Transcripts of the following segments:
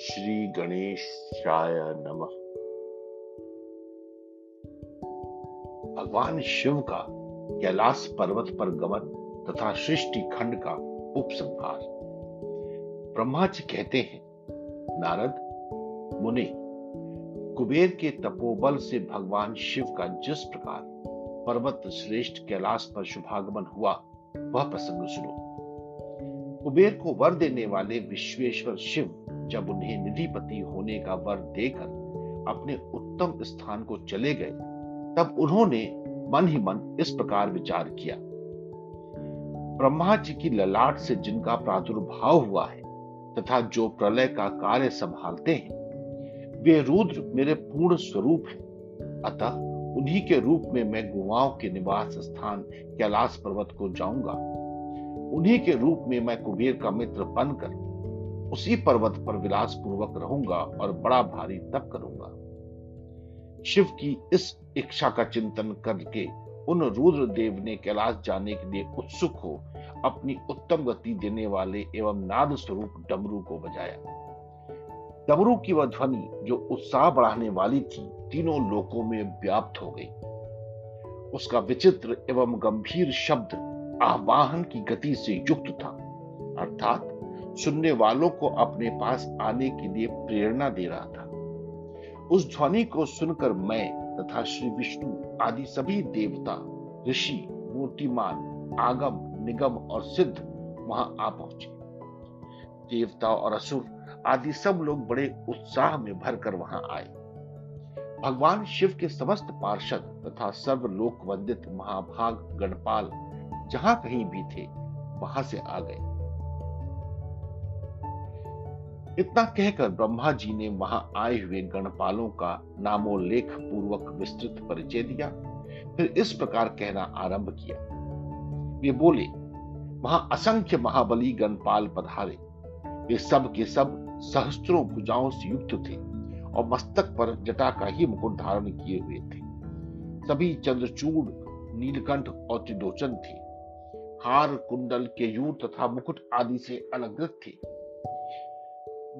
श्री गणेशाय नमः। भगवान शिव का कैलाश पर्वत पर गमन तथा सृष्टि खंड का उपसंहार ब्रह्मा जी कहते हैं, नारद, मुनि, कुबेर के तपोबल से भगवान शिव का जिस प्रकार पर्वत श्रेष्ठ कैलाश पर शुभागमन हुआ, वह प्रसंग सुनो। कुबेर को वर देने वाले विश्वेश्वर शिव जब उन्हें निधिपति होने का वर देकर अपने उत्तम स्थान को चले गए, तब उन्होंने मन ही मन इस प्रकार विचार किया। ब्रह्मा जी की ललाट से जिनका प्रादुर्भाव हुआ है तथा जो प्रलय का कार्य संभालते हैं, वे रुद्र मेरे पूर्ण स्वरूप हैं। अतः उन्हीं के रूप में मैं गुवाओं के निवास स्थान, कैलाश पर्वत को जाऊँगा। उन्हीं के रूप में मैं कुबेर का मित्र बनकर उसी पर्वत पर विलास पूर्वक रहूँगा और बड़ा भारी तप करूँगा। शिव की इस इच्छा का चिंतन करके उन रुद्र देव ने कैलाश जाने के लिए उत्सुक हो अपनी उत्तम गति देने वाले एवं नाद स्वरूप डमरू को बजाया। डमरू की वह ध्वनि जो उत्साह बढ़ाने वाली थी तीनों लोकों में व्याप्त हो गई। उसका विचित्र एवं गंभीर शब्द आवाहन की गति से युक्त था, अर्थात सुनने वालों को अपने पास आने के लिए प्रेरणा दे रहा था। उस ध्वनि को सुनकर मैं तथा श्री विष्णु आदि सभी देवता, ऋषि, मूर्तिमान, आगम, निगम और सिद्ध वहाँ आ पहुँचे। देवता और असुर आदि सब लोग बड़े उत्साह में भरकर वहाँ आए। भगवान शिव के समस्त पार्षद तथा सर्वलोक वंदित महाभाग गणपाल जहाँ कहीं भी थे, वहाँ से आ गए। इतना कहकर ब्रह्मा जी ने वहाँ आए हुए गणपालों का नामोल्लेख पूर्वक विस्तृत परिचय दिया, फिर इस प्रकार कहना आरंभ किया। वे बोले, वहाँ असंख्य महाबली गणपाल पधारे। वे सब के सब सहस्त्रों भुजाओं से युक्त थे और मस्तक पर जटा का ही मुकुट धारण किए हुए थे। सभी चंद्रचूड़, नीलकंठ और त्रिलोचन थे। हार, कुंडल, केयूर तथा मुकुट आदि से अलंकृत थे।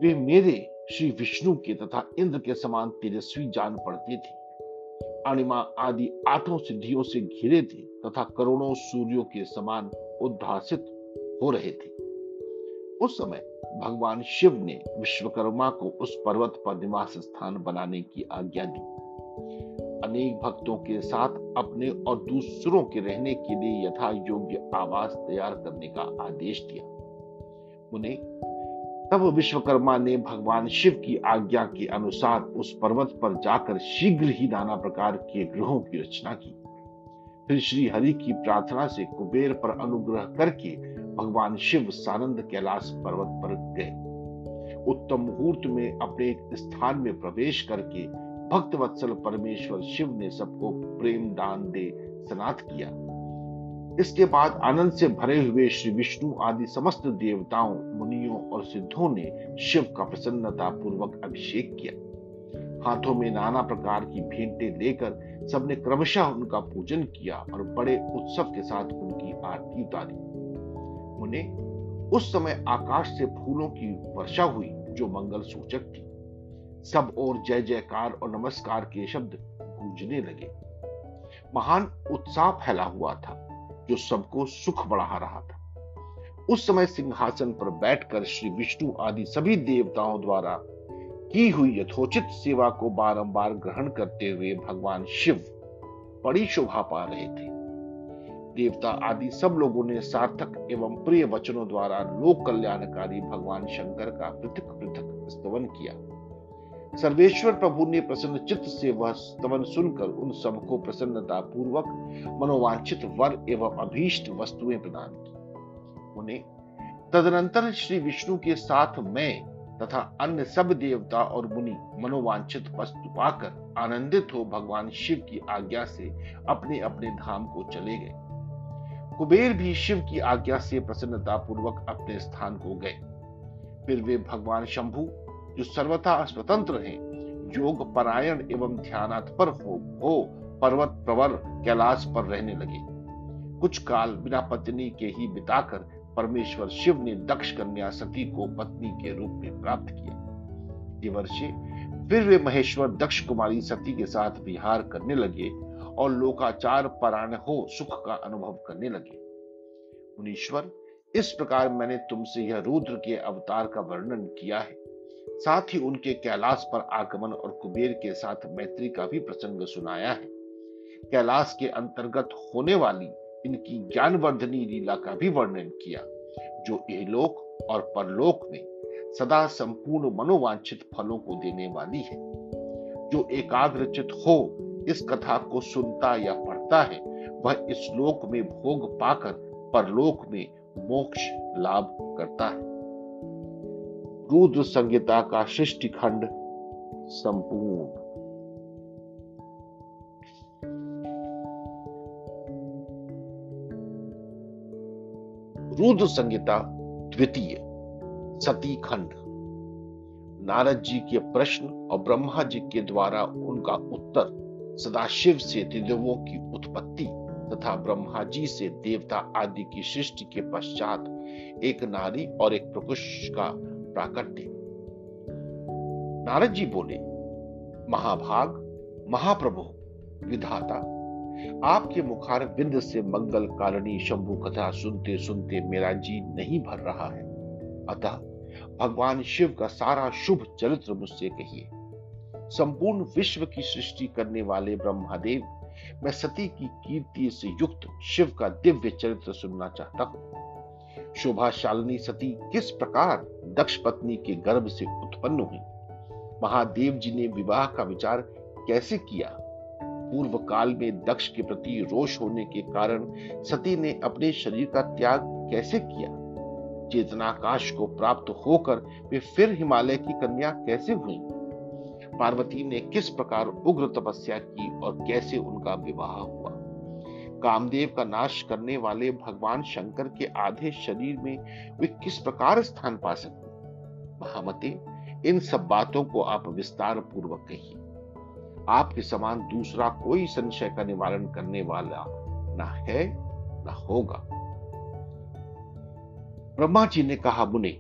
वे मेरे श्री विष्णु के तथा इंद्र के समान तेजस्वी जान पड़ते थे। अणिमा आदि आठों सिद्धियों से घिरे थे तथा करोड़ों सूर्यों के समान उद्भासित हो रहे थे। उस समय भगवान शिव ने विश्वकर्मा को उस पर्वत पर निवास स्थान बनाने की आज्ञा दी। अनेक भक्तों के साथ अपने और दूसरों के रहने के लिए यथा योग्य आवास तैयार करने का आदेश दिया। उन्हें तब विश्वकर्मा ने भगवान शिव की आज्ञा के अनुसार उस पर्वत पर जाकर शीघ्र ही नाना प्रकार के गृहों की रचना की। फिर श्री हरि की प्रार्थना से कुबेर पर अनुग्रह करके भगवान शिव सानंद कैलाश पर्वत पर गए। उत्तम मुहूर्त में अपने स्थान में प्रवेश करके भक्त वत्सल परमेश्वर शिव ने सबको प्रेम दान दे स्नात किया। इसके बाद आनंद से भरे हुए श्री विष्णु आदि समस्त देवताओं, मुनियों और सिद्धों ने शिव का प्रसन्नता पूर्वक अभिषेक किया। हाथों में नाना प्रकार की भेंटे लेकर सबने क्रमशः उनका पूजन किया और बड़े उत्सव के साथ उनकी आरती उतारी। उन्हें उस समय आकाश से फूलों की वर्षा हुई, जो मंगल सूचक थी। सब और जय जयकार और नमस्कार के शब्द गूंजने लगे। महान उत्साह फैला हुआ था। जो सबको सुख बढ़ा रहा था। उस समय सिंहासन पर बैठकर श्री विष्णु आदि सभी देवताओं द्वारा की हुई यथोचित सेवा को बारंबार ग्रहण करते हुए भगवान शिव बड़ी शोभा पा रहे थे। देवता आदि सब लोगों ने सार्थक एवं प्रिय वचनों द्वारा लोक कल्याणकारी भगवान शंकर का पृथक पृथक स्तवन किया। सर्वेश्वर प्रभु ने प्रसन्न चित्त से वह स्तवन सुनकर उन सबको प्रसन्नता पूर्वक मनोवांछित वर एवं अभीष्ट वस्तुएँ प्रदान की। उन्हें तदनंतर श्री विष्णु के साथ मैं तथा अन्य सब देवता और मुनि मनोवांछित वस्तु पाकर आनंदित हो भगवान शिव की आज्ञा से अपने अपने धाम को चले गए। कुबेर भी शिव की आज्ञा से प्रसन्नता पूर्वक अपने स्थान को गए। फिर वे भगवान शंभु जो सर्वथा स्वतंत्र है, योग, परायण एवं ध्यानात्पर हो हो, पर्वत प्रवर, कैलाश पर रहने लगे। कुछ काल बिना पत्नी के ही बिताकर परमेश्वर शिव ने दक्ष कन्या सती को पत्नी के रूप में प्राप्त किया। दिवर्षे फिर वे महेश्वर दक्ष कुमारी सती के साथ विहार करने लगे और लोकाचार परायण हो, सुख का अनुभव करने लगे। मुनीश्वर, इस प्रकार मैंने तुमसे यह रुद्र के अवतार का वर्णन किया है। साथ ही उनके कैलाश पर आगमन और कुबेर के साथ मैत्री का भी प्रसंग सुनाया है। कैलाश के अंतर्गत होने वाली इनकी ज्ञानवर्धनी लीला का भी वर्णन किया, जो इहलोक और परलोक में सदा संपूर्ण मनोवांछित फलों को देने वाली है। जो एकाग्रचित हो, इस कथा को सुनता या पढ़ता है, वह इस लोक में भोग पाकर परलोक में मोक्ष लाभ करता है। रुद्र संहिता का सृष्टि खंड संपूर्ण। रुद्र संहिता द्वितीय सती खंड नारद जी के प्रश्न और ब्रह्मा जी के द्वारा उनका उत्तर सदाशिव से त्रिदेवों की उत्पत्ति तथा ब्रह्मा जी से देवता आदि की सृष्टि के पश्चात एक नारी और एक प्रकुश का प्राकट्य। नारद जी बोले, महाभाग, महाप्रभु, विधाता, आपके मुखार बिंद से मंगल कारिणी शंभु कथा सुनते सुनते मेरा जी नहीं भर रहा है। अतः भगवान शिव का सारा शुभ चरित्र मुझसे कहिए। संपूर्ण विश्व की सृष्टि करने वाले ब्रह्मादेव, मैं सती की कीर्ति से युक्त शिव का दिव्य चरित्र सुनना चाहता हूँ। शोभाशालिनी सती किस प्रकार दक्ष पत्नी के गर्भ से उत्पन्न हुई? महादेव जी ने विवाह का विचार कैसे किया? पूर्व काल में दक्ष के प्रति रोष होने के कारण सती ने अपने शरीर का त्याग कैसे किया? चेतनाकाश को प्राप्त होकर वे फिर हिमालय की कन्या कैसे हुई? पार्वती ने किस प्रकार उग्र तपस्या की और कैसे उनका विवाह हुआ कामदेव का नाश करने वाले भगवान शंकर के आधे शरीर में वे किस प्रकार स्थान पा सकते? महामते, इन सब बातों को आप विस्तार पूर्वक कहिए। आपके समान दूसरा कोई संशय का निवारण करने वाला ना है, ना होगा। ब्रह्मा जी ने कहा, मुने,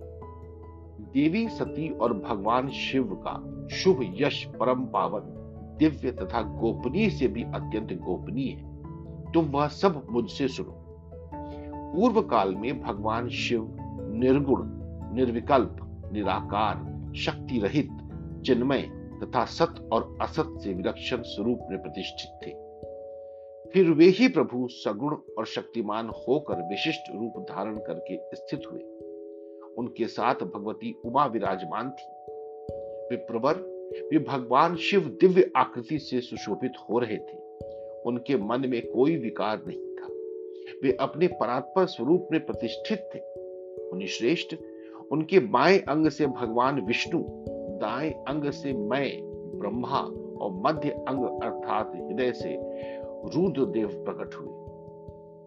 देवी, सती और भगवान शिव का शुभ यश परम पावन, दिव्य तथा गोपनीय से भी अत्यंत गोपनीय है। तुम वह सब मुझसे सुनो। पूर्व काल में भगवान शिव निर्गुण, निर्विकल्प, निराकार शक्ति रहित चिन्मय तथा सत और असत से विलक्षण स्वरूप में प्रतिष्ठित थे। फिर वे ही प्रभु सगुण और शक्तिमान होकर विशिष्ट रूप धारण करके स्थित हुए। उनके साथ भगवती उमा विराजमान थी। वे प्रवर वे भगवान शिव दिव्य आकृति से सुशोभित हो रहे थे। उनके मन में कोई विकार नहीं था। वे अपने परात्पर स्वरूप में प्रतिष्ठित थे। उन्हें श्रेष्ठ, उनके बाएँ अंग से भगवान विष्णु, दाएँ अंग से मैं, ब्रह्मा और मध्य अंग अर्थात हृदय से रुद्र देव प्रकट हुए।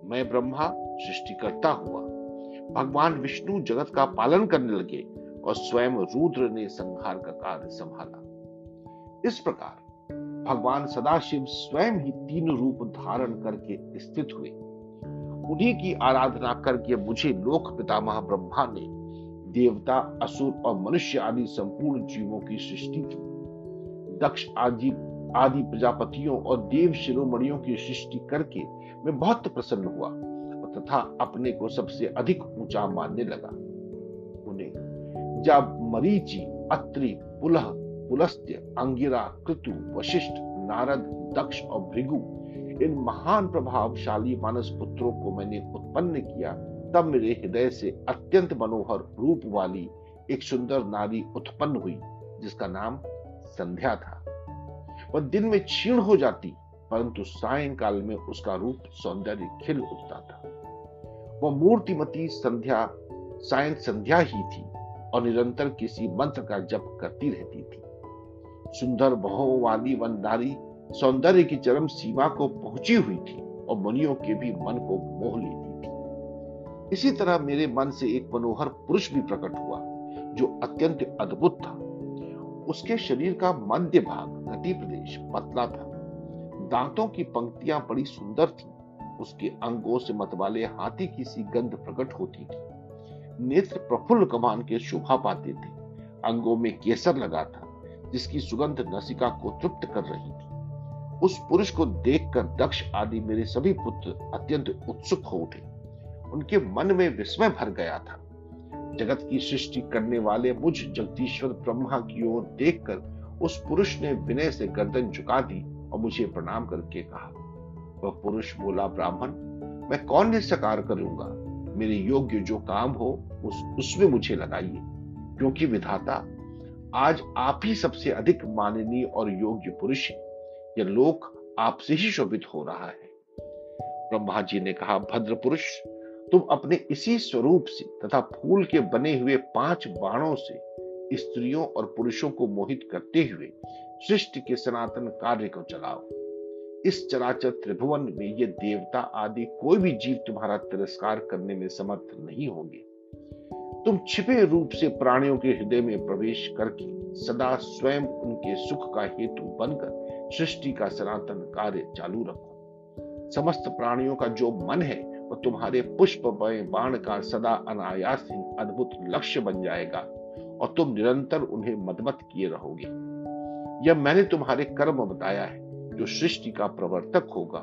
मैं ब्रह्मा, सृष्टिकर्ता हुआ। भगवान विष्णु जगत का पालन करने लगे और स्वयं रुद्र ने संहार का कार्य संभाला। इस प्रकार भगवान सदाशिव स्वयं ही तीन रूप धारण करके स्थित हुए। उन्हीं की आराधना करके मुझे लोक पितामह ब्रह्मा ने देवता, असुर और मनुष्य आदि संपूर्ण जीवों की सृष्टि की। दक्ष आदि आदि प्रजापतियों और देव शिरोमणियों की सृष्टि करके मैं बहुत प्रसन्न हुआ तथा अपने को सबसे अधिक ऊँचा मानने लगा। उन्हें, जब मरीचि, अत्रि, पुलह पुलस्त्य अंगिरा, कृतु, वशिष्ठ, नारद, दक्ष और भृगु। इन महान प्रभावशाली मानस पुत्रों को मैंने उत्पन्न किया, तब मेरे हृदय से अत्यंत मनोहर रूप वाली एक सुंदर नारी उत्पन्न हुई, जिसका नाम संध्या था। वह दिन में क्षीण हो जाती, परंतु सायंकाल में उसका रूप सौंदर्य खिल उठता था। वह मूर्तिमती संध्या सायं संध्या ही थी और निरंतर किसी मंत्र का जप करती रहती थी। सुंदर बहों वाली वन नारी सौंदर्य की चरम सीमा को पहुँची हुई थी और मुनियों के भी मन को मोह लेती थी। इसी तरह मेरे मन से एक मनोहर पुरुष भी प्रकट हुआ, जो अत्यंत अद्भुत था। उसके शरीर का मध्य भाग घटी प्रदेश, पतला था। दांतों की पंक्तियाँ बड़ी सुंदर थी। उसके अंगों से मतवाले हाथी की सी गंध प्रकट होती थी। नेत्र प्रफुल्ल कमान के शोभा पाते थे। अंगों में केसर लगा था। जिसकी सुगंध नसिका को तृप्त कर रही थी। उस पुरुष को देखकर दक्ष आदि मेरे सभी पुत्र अत्यंत उत्सुक हो उठे। उनके मन में विस्मय भर गया था। जगत की सृष्टि करने वाले मुझ जगदीश्वर ब्रह्मा की ओर देखकर उस पुरुष ने विनय से गर्दन झुका दी और मुझे प्रणाम करके कहा, वह पुरुष बोला, ब्राह्मण, मैं कौन निस्कार करूँगा? मेरे योग्य जो काम हो, उस, उसमें मुझे लगाइए, क्योंकि विधाता आज आप ही सबसे अधिक माननीय और योग्य पुरुष हैं। यह लोक आपसे ही शोभित हो रहा है। ब्रह्मा जी ने कहा, भद्र पुरुष, तुम अपने इसी स्वरूप से तथा फूल के बने हुए पाँच बाणों से स्त्रियों और पुरुषों को मोहित करते हुए सृष्टि के सनातन कार्य को चलाओ। इस चराचर त्रिभुवन में ये देवता आदि कोई भी जीव तुम्हारा तिरस्कार करने में समर्थ नहीं होंगे। तुम छिपे रूप से प्राणियों के हृदय में प्रवेश करके सदा स्वयं उनके सुख का हेतु बनकर सृष्टि का सनातन कार्य चालू रखो। समस्त प्राणियों का जो मन है, वह तुम्हारे पुष्प बाण का सदा अनायास ही अद्भुत लक्ष्य बन जाएगा और तुम निरंतर उन्हें मदमत किए रहोगे। यह मैंने तुम्हारे कर्म बताया है, जो सृष्टि का प्रवर्तक होगा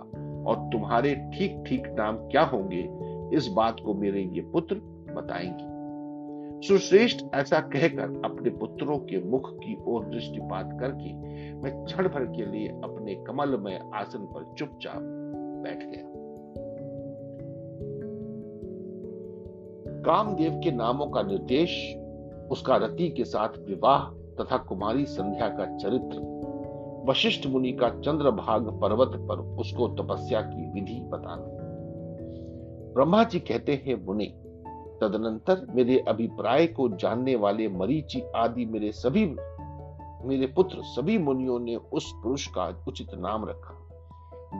और तुम्हारे ठीक ठीक नाम क्या होंगे, इस बात को मेरे ये पुत्र बताएँगे। सुश्रेष्ठ ऐसा कहकर अपने पुत्रों के मुख की ओर दृष्टिपात करके मैं क्षण भर के लिए अपने कमल में आसन पर चुपचाप बैठ गया। कामदेव के नामों का निर्देश, उसका रति के साथ विवाह तथा कुमारी संध्या का चरित्र, वशिष्ठ मुनि का चंद्रभाग पर्वत पर उसको तपस्या की विधि बताना। ब्रह्मा जी कहते हैं, मुनि तदनंतर मेरे अभिप्राय को जानने वाले मरीचि आदि मेरे सभी, मेरे पुत्र सभी मुनियों ने उस पुरुष का उचित नाम रखा।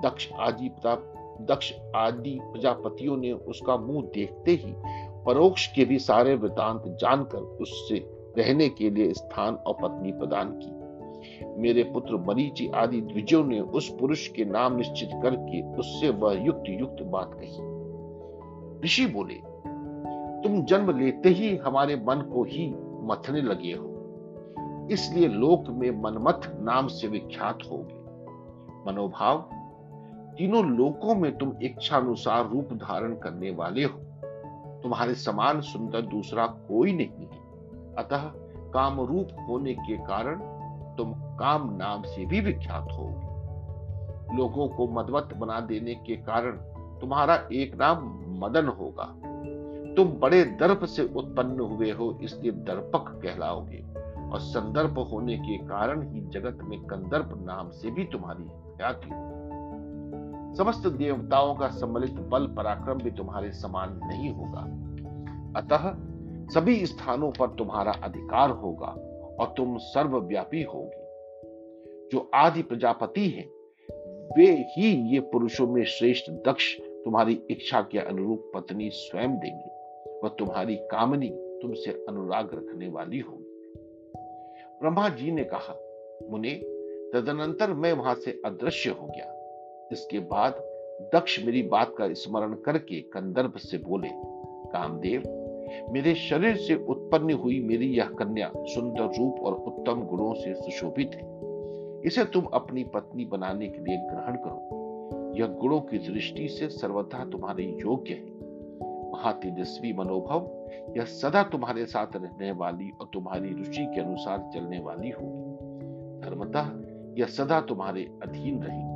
दक्ष आदि दक्ष आदि प्रजापतियों ने उसका मुँह देखते ही परोक्ष के भी सारे वृतांत जानकर उससे रहने के लिए स्थान और पत्नी प्रदान की। मेरे पुत्र मरीचि आदि द्विजों ने उस पुरुष के नाम निश्चित करके उससे वह युक्त युक्त बात कही। ऋषि बोले तुम जन्म लेते ही हमारे मन को ही मथने लगे हो। इसलिए लोक में मनमथ नाम से विख्यात होगे। मनोभाव, तीनों लोकों में तुम इच्छानुसार रूप धारण करने वाले हो। तुम्हारे समान सुंदर दूसरा कोई नहीं है। अतः काम रूप होने के कारण तुम काम नाम से भी विख्यात हो लोगों को मदवत बना देने के कारण तुम्हारा एक नाम मदन होगा। तुम बड़े दर्प से उत्पन्न हुए हो, इसलिए दर्पक कहलाओगे। और संदर्प होने के कारण ही जगत में कंदर्प नाम से भी तुम्हारी ख्याति समस्त देवताओं का सम्मिलित बल पराक्रम भी तुम्हारे समान नहीं होगा। अतः सभी स्थानों पर तुम्हारा अधिकार होगा और तुम सर्वव्यापी होगी। जो आदि प्रजापति हैं, वे ही ये पुरुषों में श्रेष्ठ दक्ष तुम्हारी इच्छा के अनुरूप पत्नी स्वयं देंगे। वह तुम्हारी कामनी तुमसे अनुराग रखने वाली होगी। ब्रह्मा जी ने कहा, मुने, तदनंतर मैं वहाँ से अदृश्य हो गया। इसके बाद दक्ष मेरी बात का स्मरण करके कंदर्भ से बोले, कामदेव, मेरे शरीर से उत्पन्न हुई मेरी यह कन्या सुंदर रूप और उत्तम गुणों से सुशोभित है। इसे तुम अपनी पत्नी बनाने के लिए ग्रहण करो। यह गुणों की दृष्टि से सर्वथा तुम्हारे योग्य है। महातेजस्वी मनोभव, यह सदा तुम्हारे साथ रहने वाली और तुम्हारी रुचि के अनुसार चलने वाली होगी। धर्मतः यह सदा तुम्हारे अधीन रहेगी।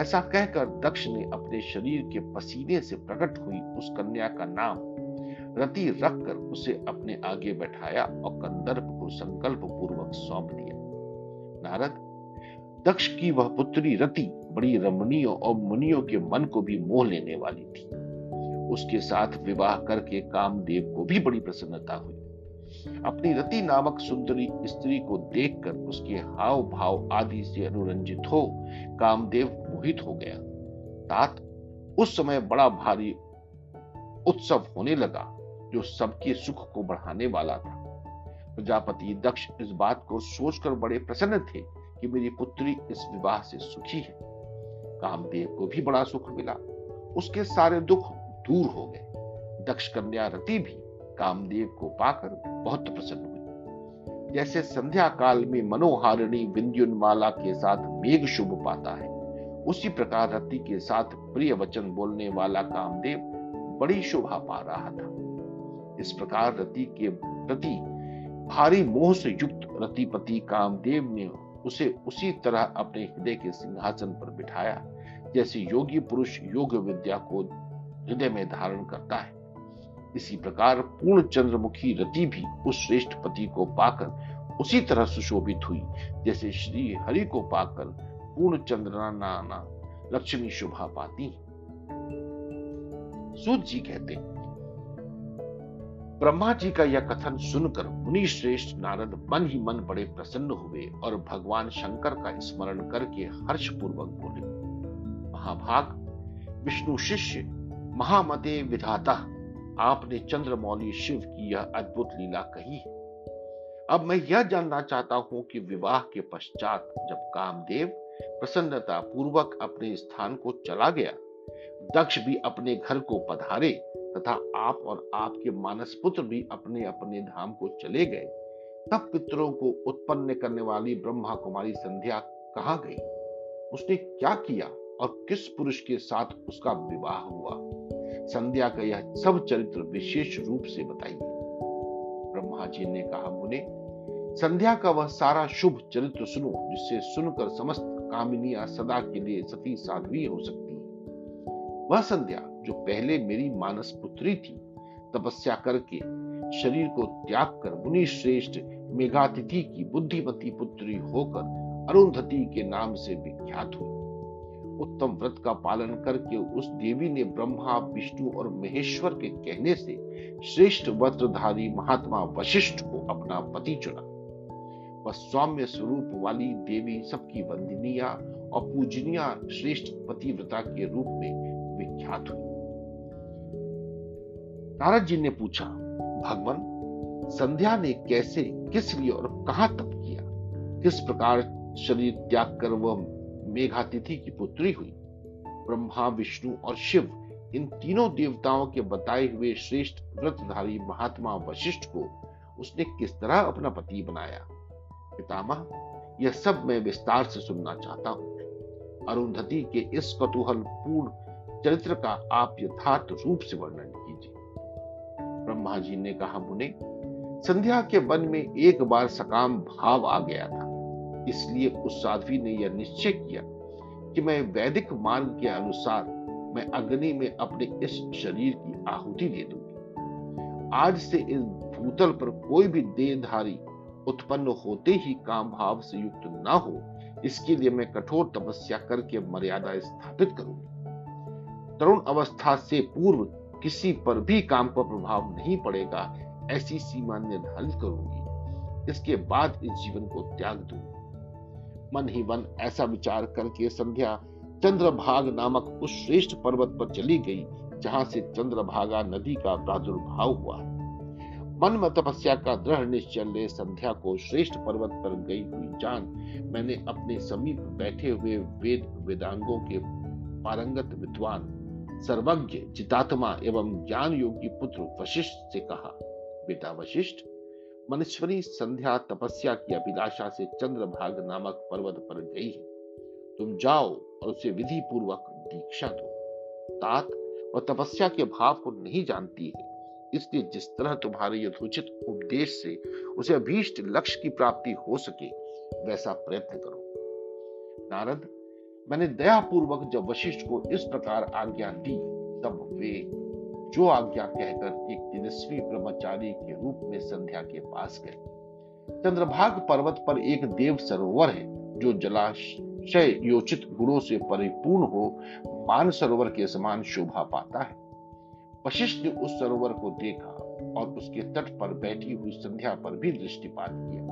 ऐसा कहकर दक्ष ने अपने शरीर के पसीने से प्रकट हुई उस कन्या का नाम रति रखकर उसे अपने आगे बैठाया और कंदर्प को संकल्प पूर्वक सौंप दिया। नारद, दक्ष की वह पुत्री रति बड़ी रमणीय और मुनियों के मन को भी मोह लेने वाली थी। उसके साथ विवाह करके कामदेव को भी बड़ी प्रसन्नता हुई। अपनी रति नामक सुंदरी स्त्री को देखकर उसके हाव भाव आदि से अनुरंजित हो कामदेव मोहित हो गया। तात, उस समय बड़ा भारी उत्सव होने लगा, जो सबके सुख को बढ़ाने वाला था। प्रजापति दक्ष इस बात को सोचकर बड़े प्रसन्न थे कि मेरी पुत्री इस विवाह से सुखी है। कामदेव को भी बड़ा सुख मिला। उसके सारे दुख दूर हो गए। दक्ष कन्या रति भी कामदेव को पाकर बहुत प्रसन्न हुई। जैसे संध्या काल में मनोहारिणी बिंदुनमाला के साथ मेघ शुभ पाता है, उसी प्रकार रति के साथ प्रिय वचन बोलने वाला कामदेव बड़ी शोभा पा रहा था। इस प्रकार रति के प्रति भारी मोह से युक्त रतिपति कामदेव ने उसे उसी तरह अपने हृदय के सिंहासन पर बिठाया, जैसे योगी पुरुष योग विद्या को हृदय में धारण करता है। इसी प्रकार पूर्ण चंद्रमुखी रति भी उस श्रेष्ठ पति को पाकर उसी तरह सुशोभित हुई, जैसे श्री हरि को पाकर पूर्ण चंद्रना लक्ष्मी शोभा पाती। सूत जी कहते, ब्रह्मा जी का यह कथन सुनकर मुनि श्रेष्ठ नारद मन ही मन बड़े प्रसन्न हुए और भगवान शंकर का स्मरण करके हर्ष पूर्वक बोले, महाभाग, विष्णु शिष्य महामते विधाता, आपने चंद्रमौली शिव की यह अद्भुत लीला कही। अब मैं यह जानना चाहता हूँ कि विवाह के पश्चात जब कामदेव प्रसन्नता पूर्वक अपने स्थान को चला गया, दक्ष भी अपने घर को पधारे तथा आप और आपके मानस पुत्र भी अपने अपने धाम को चले गए, तब पितरों को उत्पन्न करने वाली ब्रह्मा कुमारी संध्या कहा गई? उसने क्या किया और किस पुरुष के साथ उसका विवाह हुआ? संध्या का यह सब चरित्र विशेष रूप से बताइए। ब्रह्मा जी ने कहा, मुने, संध्या का वह सारा शुभ चरित्र सुनो जिससे सुनकर समस्त कामिनिया सदा के लिए सती साध्वी हो सकती है। वह संध्या, जो पहले मेरी मानस पुत्री थी, तपस्या करके शरीर को त्याग कर मुनि श्रेष्ठ मेघातिथि की बुद्धिमती पुत्री होकर अरुंधति के नाम से विख्यात हुई। उत्तम व्रत का पालन करके उस देवी ने ब्रह्मा, विष्णु और महेश्वर के कहने से श्रेष्ठ वस्त्रधारी महात्मा वशिष्ठ को अपना पति चुना। वह सौम्य स्वरूप वाली देवी सबकी वंदनीय और पूजनीय श्रेष्ठ पतिव्रता के रूप में विख्यात हुई। नारद जी ने पूछा, भगवान, संध्या ने कैसे, किस लिए और कहा तप किया? किस प्रकार शरीर त्याग कर वह मेघातिथि की पुत्री हुई। ब्रह्मा, विष्णु और शिव, इन तीनों देवताओं के बताए हुए श्रेष्ठ व्रतधारी महात्मा वशिष्ठ को उसने किस तरह अपना पति बनाया? पितामह, यह सब मैं विस्तार से सुनना चाहता हूँ। अरुंधति के इस कतूहल पूर्ण चरित्र का आप यथार्थ रूप से वर्णन कीजिए। ब्रह्मा जी ने कहा, मुने, संध्या के वन में एक बार सकाम भाव आ गया था। इसलिए उस साध्वी ने यह निश्चय किया कि मैं वैदिक मार्ग के अनुसार मैं अग्नि में अपने इस शरीर की आहुति दे दूँगी। आज से इस भूतल पर कोई भी देहधारी उत्पन्न होते ही काम भाव से युक्त ना हो, इसके लिए मैं कठोर तपस्या करके मर्यादा स्थापित करूँगी। तरुण अवस्था से पूर्व किसी पर भी काम का प्रभाव नहीं पड़ेगा, ऐसी सीमा निर्धारित करूँगी। इसके बाद इस जीवन को त्याग दूँगी। मन ही मन ऐसा विचार करके संध्या चंद्रभाग नामक उस श्रेष्ठ पर्वत पर चली गई, जहाँ से चंद्रभागा नदी का प्रादुर्भाव हुआ। है मन में तपस्या का दृढ़ निश्चय ले संध्या को श्रेष्ठ पर्वत पर गई हुई जान, मैंने अपने समीप बैठे हुए वेद वेदांगों के पारंगत विद्वान, सर्वज्ञ, चितात्मा एवं ज्ञान योगी पुत्र वशिष्ठ से कहा बेटा वशिष्ठ मनुष्वरी संध्या तपस्या की अभिलाषा से चंद्रभाग नामक पर्वत पर गई है। तुम जाओ और उसे विधि पूर्वक दीक्षा दो। तात और तपस्या के भाव को नहीं जानती है। इसलिए जिस तरह तुम्हारे यथोचित उपदेश से उसे अभीष्ट लक्ष्य की प्राप्ति हो सके, वैसा प्रयत्न करो। नारद, मैंने दया पूर्वक जब वशिष्ठ को इस प्रकार आज्ञा दी, तब वे जो आज्ञा कहकर एक तेजस्वी ब्रह्मचारी के रूप में संध्या के पास गए। चंद्रभाग पर्वत पर एक देव सरोवर है, जो जलाशय योचित गुणों से परिपूर्ण हो, मान सरोवर के समान शोभा पाता है। वशिष्ठ ने उस सरोवर को देखा और उसके तट पर बैठी हुई संध्या पर भी दृष्टिपात किया।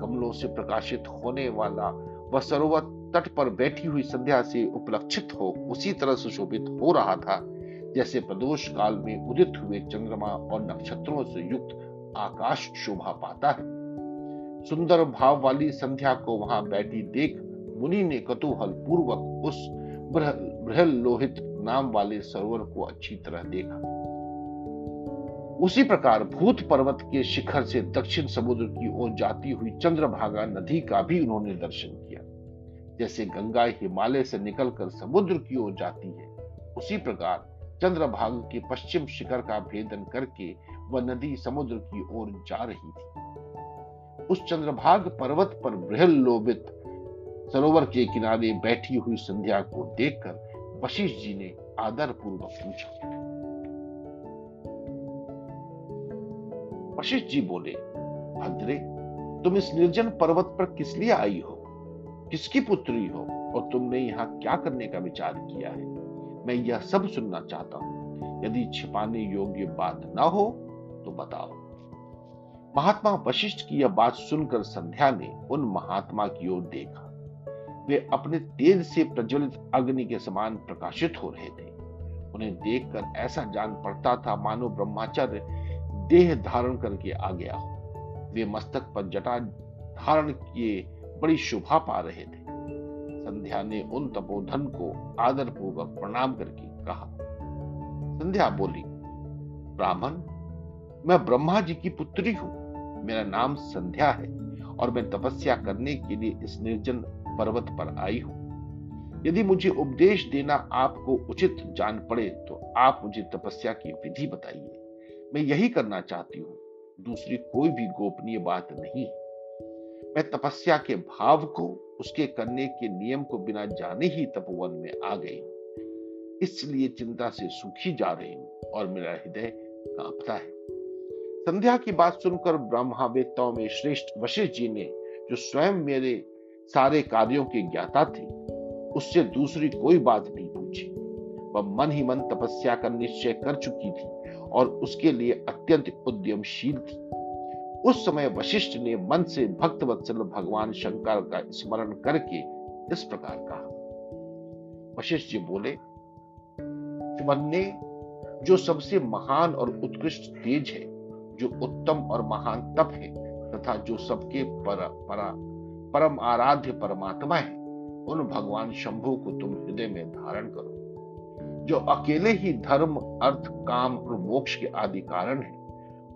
कमलों से प्रकाशित होने वाला वह सरोवर तट पर बैठी हुई संध्या से उपलक्षित हो, उसी तरह सुशोभित हो रहा था। जैसे प्रदोष काल में उदित हुए चंद्रमा और नक्षत्रों से युक्त आकाश शोभा पाता है। सुंदर भाव वाली संध्या को वहाँ बैठी देख मुनि ने कतूहल पूर्वक उस बृहल लोहित नाम वाले सरोवर को अच्छी तरह देखा। उसी प्रकार भूत पर्वत के शिखर से दक्षिण समुद्र की ओर जाती हुई चंद्रभागा नदी का भी उन्होंने दर्शन किया। जैसे गंगा हिमालय से निकलकर समुद्र की ओर जाती है, उसी प्रकार चंद्रभाग के पश्चिम शिखर का भेदन करके वह नदी समुद्र की ओर जा रही थी। उस चंद्रभाग पर्वत पर बृहल सरोवर के किनारे बैठी हुई संध्या को देखकर वशिष्ठ जी ने आदर पूर्वक पूछा। वशिष्ठ जी बोले, भद्रे, तुम इस निर्जन पर्वत पर किस लिए आई हो? किसकी पुत्री हो? और तुमने यहाँ क्या करने का विचार किया है? मैं यह सब सुनना चाहता हूँ। यदि छिपाने योग्य बात न हो तो बताओ। महात्मा वशिष्ठ की यह बात सुनकर संध्या ने उन महात्मा की ओर देखा। वे अपने तेज से प्रज्वलित अग्नि के समान प्रकाशित हो रहे थे। उन्हें देखकर ऐसा जान पड़ता था मानो ब्रह्माचार्य देह धारण करके आ गया हो। वे मस्तक पर जटा धारण किए बड़ी शोभा पा रहे थे। संध्या ने उन तपोधन को आदर पूर्वक प्रणाम करके कहा। संध्या बोली, ब्राह्मण, मैं ब्रह्मा जी की पुत्री हूँ। मेरा नाम संध्या है और मैं तपस्या करने के लिए इस निर्जन पर्वत पर आई हूँ। यदि मुझे उपदेश देना आपको उचित जान पड़े तो आप मुझे तपस्या की विधि बताइए। मैं यही करना चाहती हूँ। दूसरी कोई भी गोपनीय बात नहीं मैं तपस्या के भाव को उसके करने के नियम को बिना जाने ही तपोवन में आ गई इसलिए चिंता से सुखी जा रही हूँ और मेरा हृदय कांपता है। संध्या की बात सुनकर ब्रह्मावेत्ताओं में श्रेष्ठ वशिष्ठ जी ने जो स्वयं मेरे सारे कार्यों के ज्ञाता थे, उससे दूसरी कोई बात नहीं पूछी। वह मन ही मन तपस्या का निश्चय कर चुकी थी और उसके लिए अत्यंत उद्यमशील थी। उस समय वशिष्ठ ने मन से भक्त वत्सल भगवान शंकर का स्मरण करके इस प्रकार कहा। वशिष्ठ जी बोले ने जो सबसे महान और उत्कृष्ट तेज है जो उत्तम और महान तप है तथा जो सबके पर, परा, परम आराध्य परमात्मा है उन भगवान शंभु को तुम हृदय में धारण करो। जो अकेले ही धर्म अर्थ काम और मोक्ष के आदि कारण है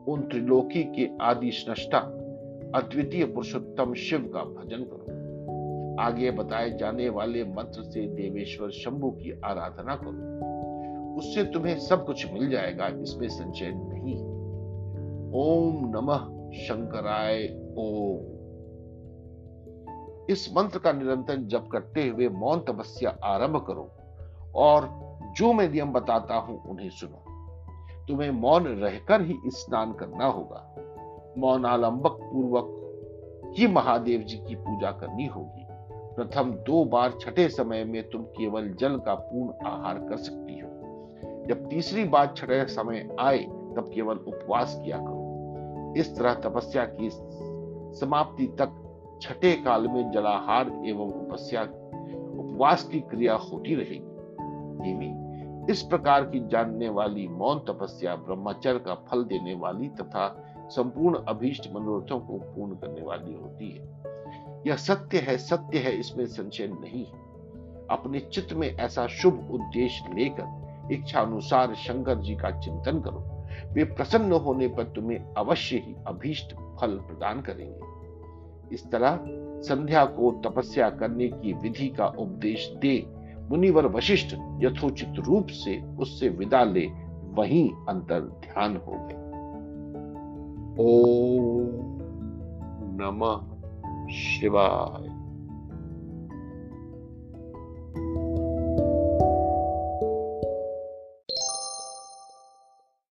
उन त्रिलोकी के आदि सृष्टा अद्वितीय पुरुषोत्तम शिव का भजन करो। आगे बताए जाने वाले मंत्र से देवेश्वर शंभु की आराधना करो। उससे तुम्हें सब कुछ मिल जाएगा, इसमें संशय नहीं। ओम नमः शंकराय, ओम। इस मंत्र का निरंतर जप करते हुए मौन तपस्या आरंभ करो और जो मैं नियम बताता हूँ, उन्हें सुनो। तुम्हें मौन रहकर ही स्नान करना होगा। मौनालंबक पूर्वक ही महादेव जी की पूजा करनी होगी। प्रथम दो बार छठे समय में तुम केवल जल का पूर्ण आहार कर सकती हो। जब तीसरी बार छठे समय आए, तब केवल उपवास किया करो। इस तरह तपस्या की समाप्ति तक छठे काल में जलाहार एवं उपस्या उपवास की क्रिया होती रहेगी। देवी इस प्रकार की जानने वाली मौन तपस्या, ब्रह्मचर्य का फल देने वाली तथा संपूर्ण अभीष्ट मनोरथों को पूर्ण करने वाली होती है। यह सत्य है सत्य है, इसमें संशय नहीं अपने चित्त में ऐसा शुभ उद्देश्य लेकर इच्छा अनुसार शंकर जी का चिंतन करो। वे प्रसन्न होने पर तुम्हें अवश्य ही अभीष्ट फल प्रदान करेंगे। इस तरह संध्या को तपस्या करने की विधि का उपदेश दे मुनिवर वशिष्ठ यथोचित रूप से उससे विदा ले, वहीं अंतर ध्यान हो गए। ओ नमः शिवाय।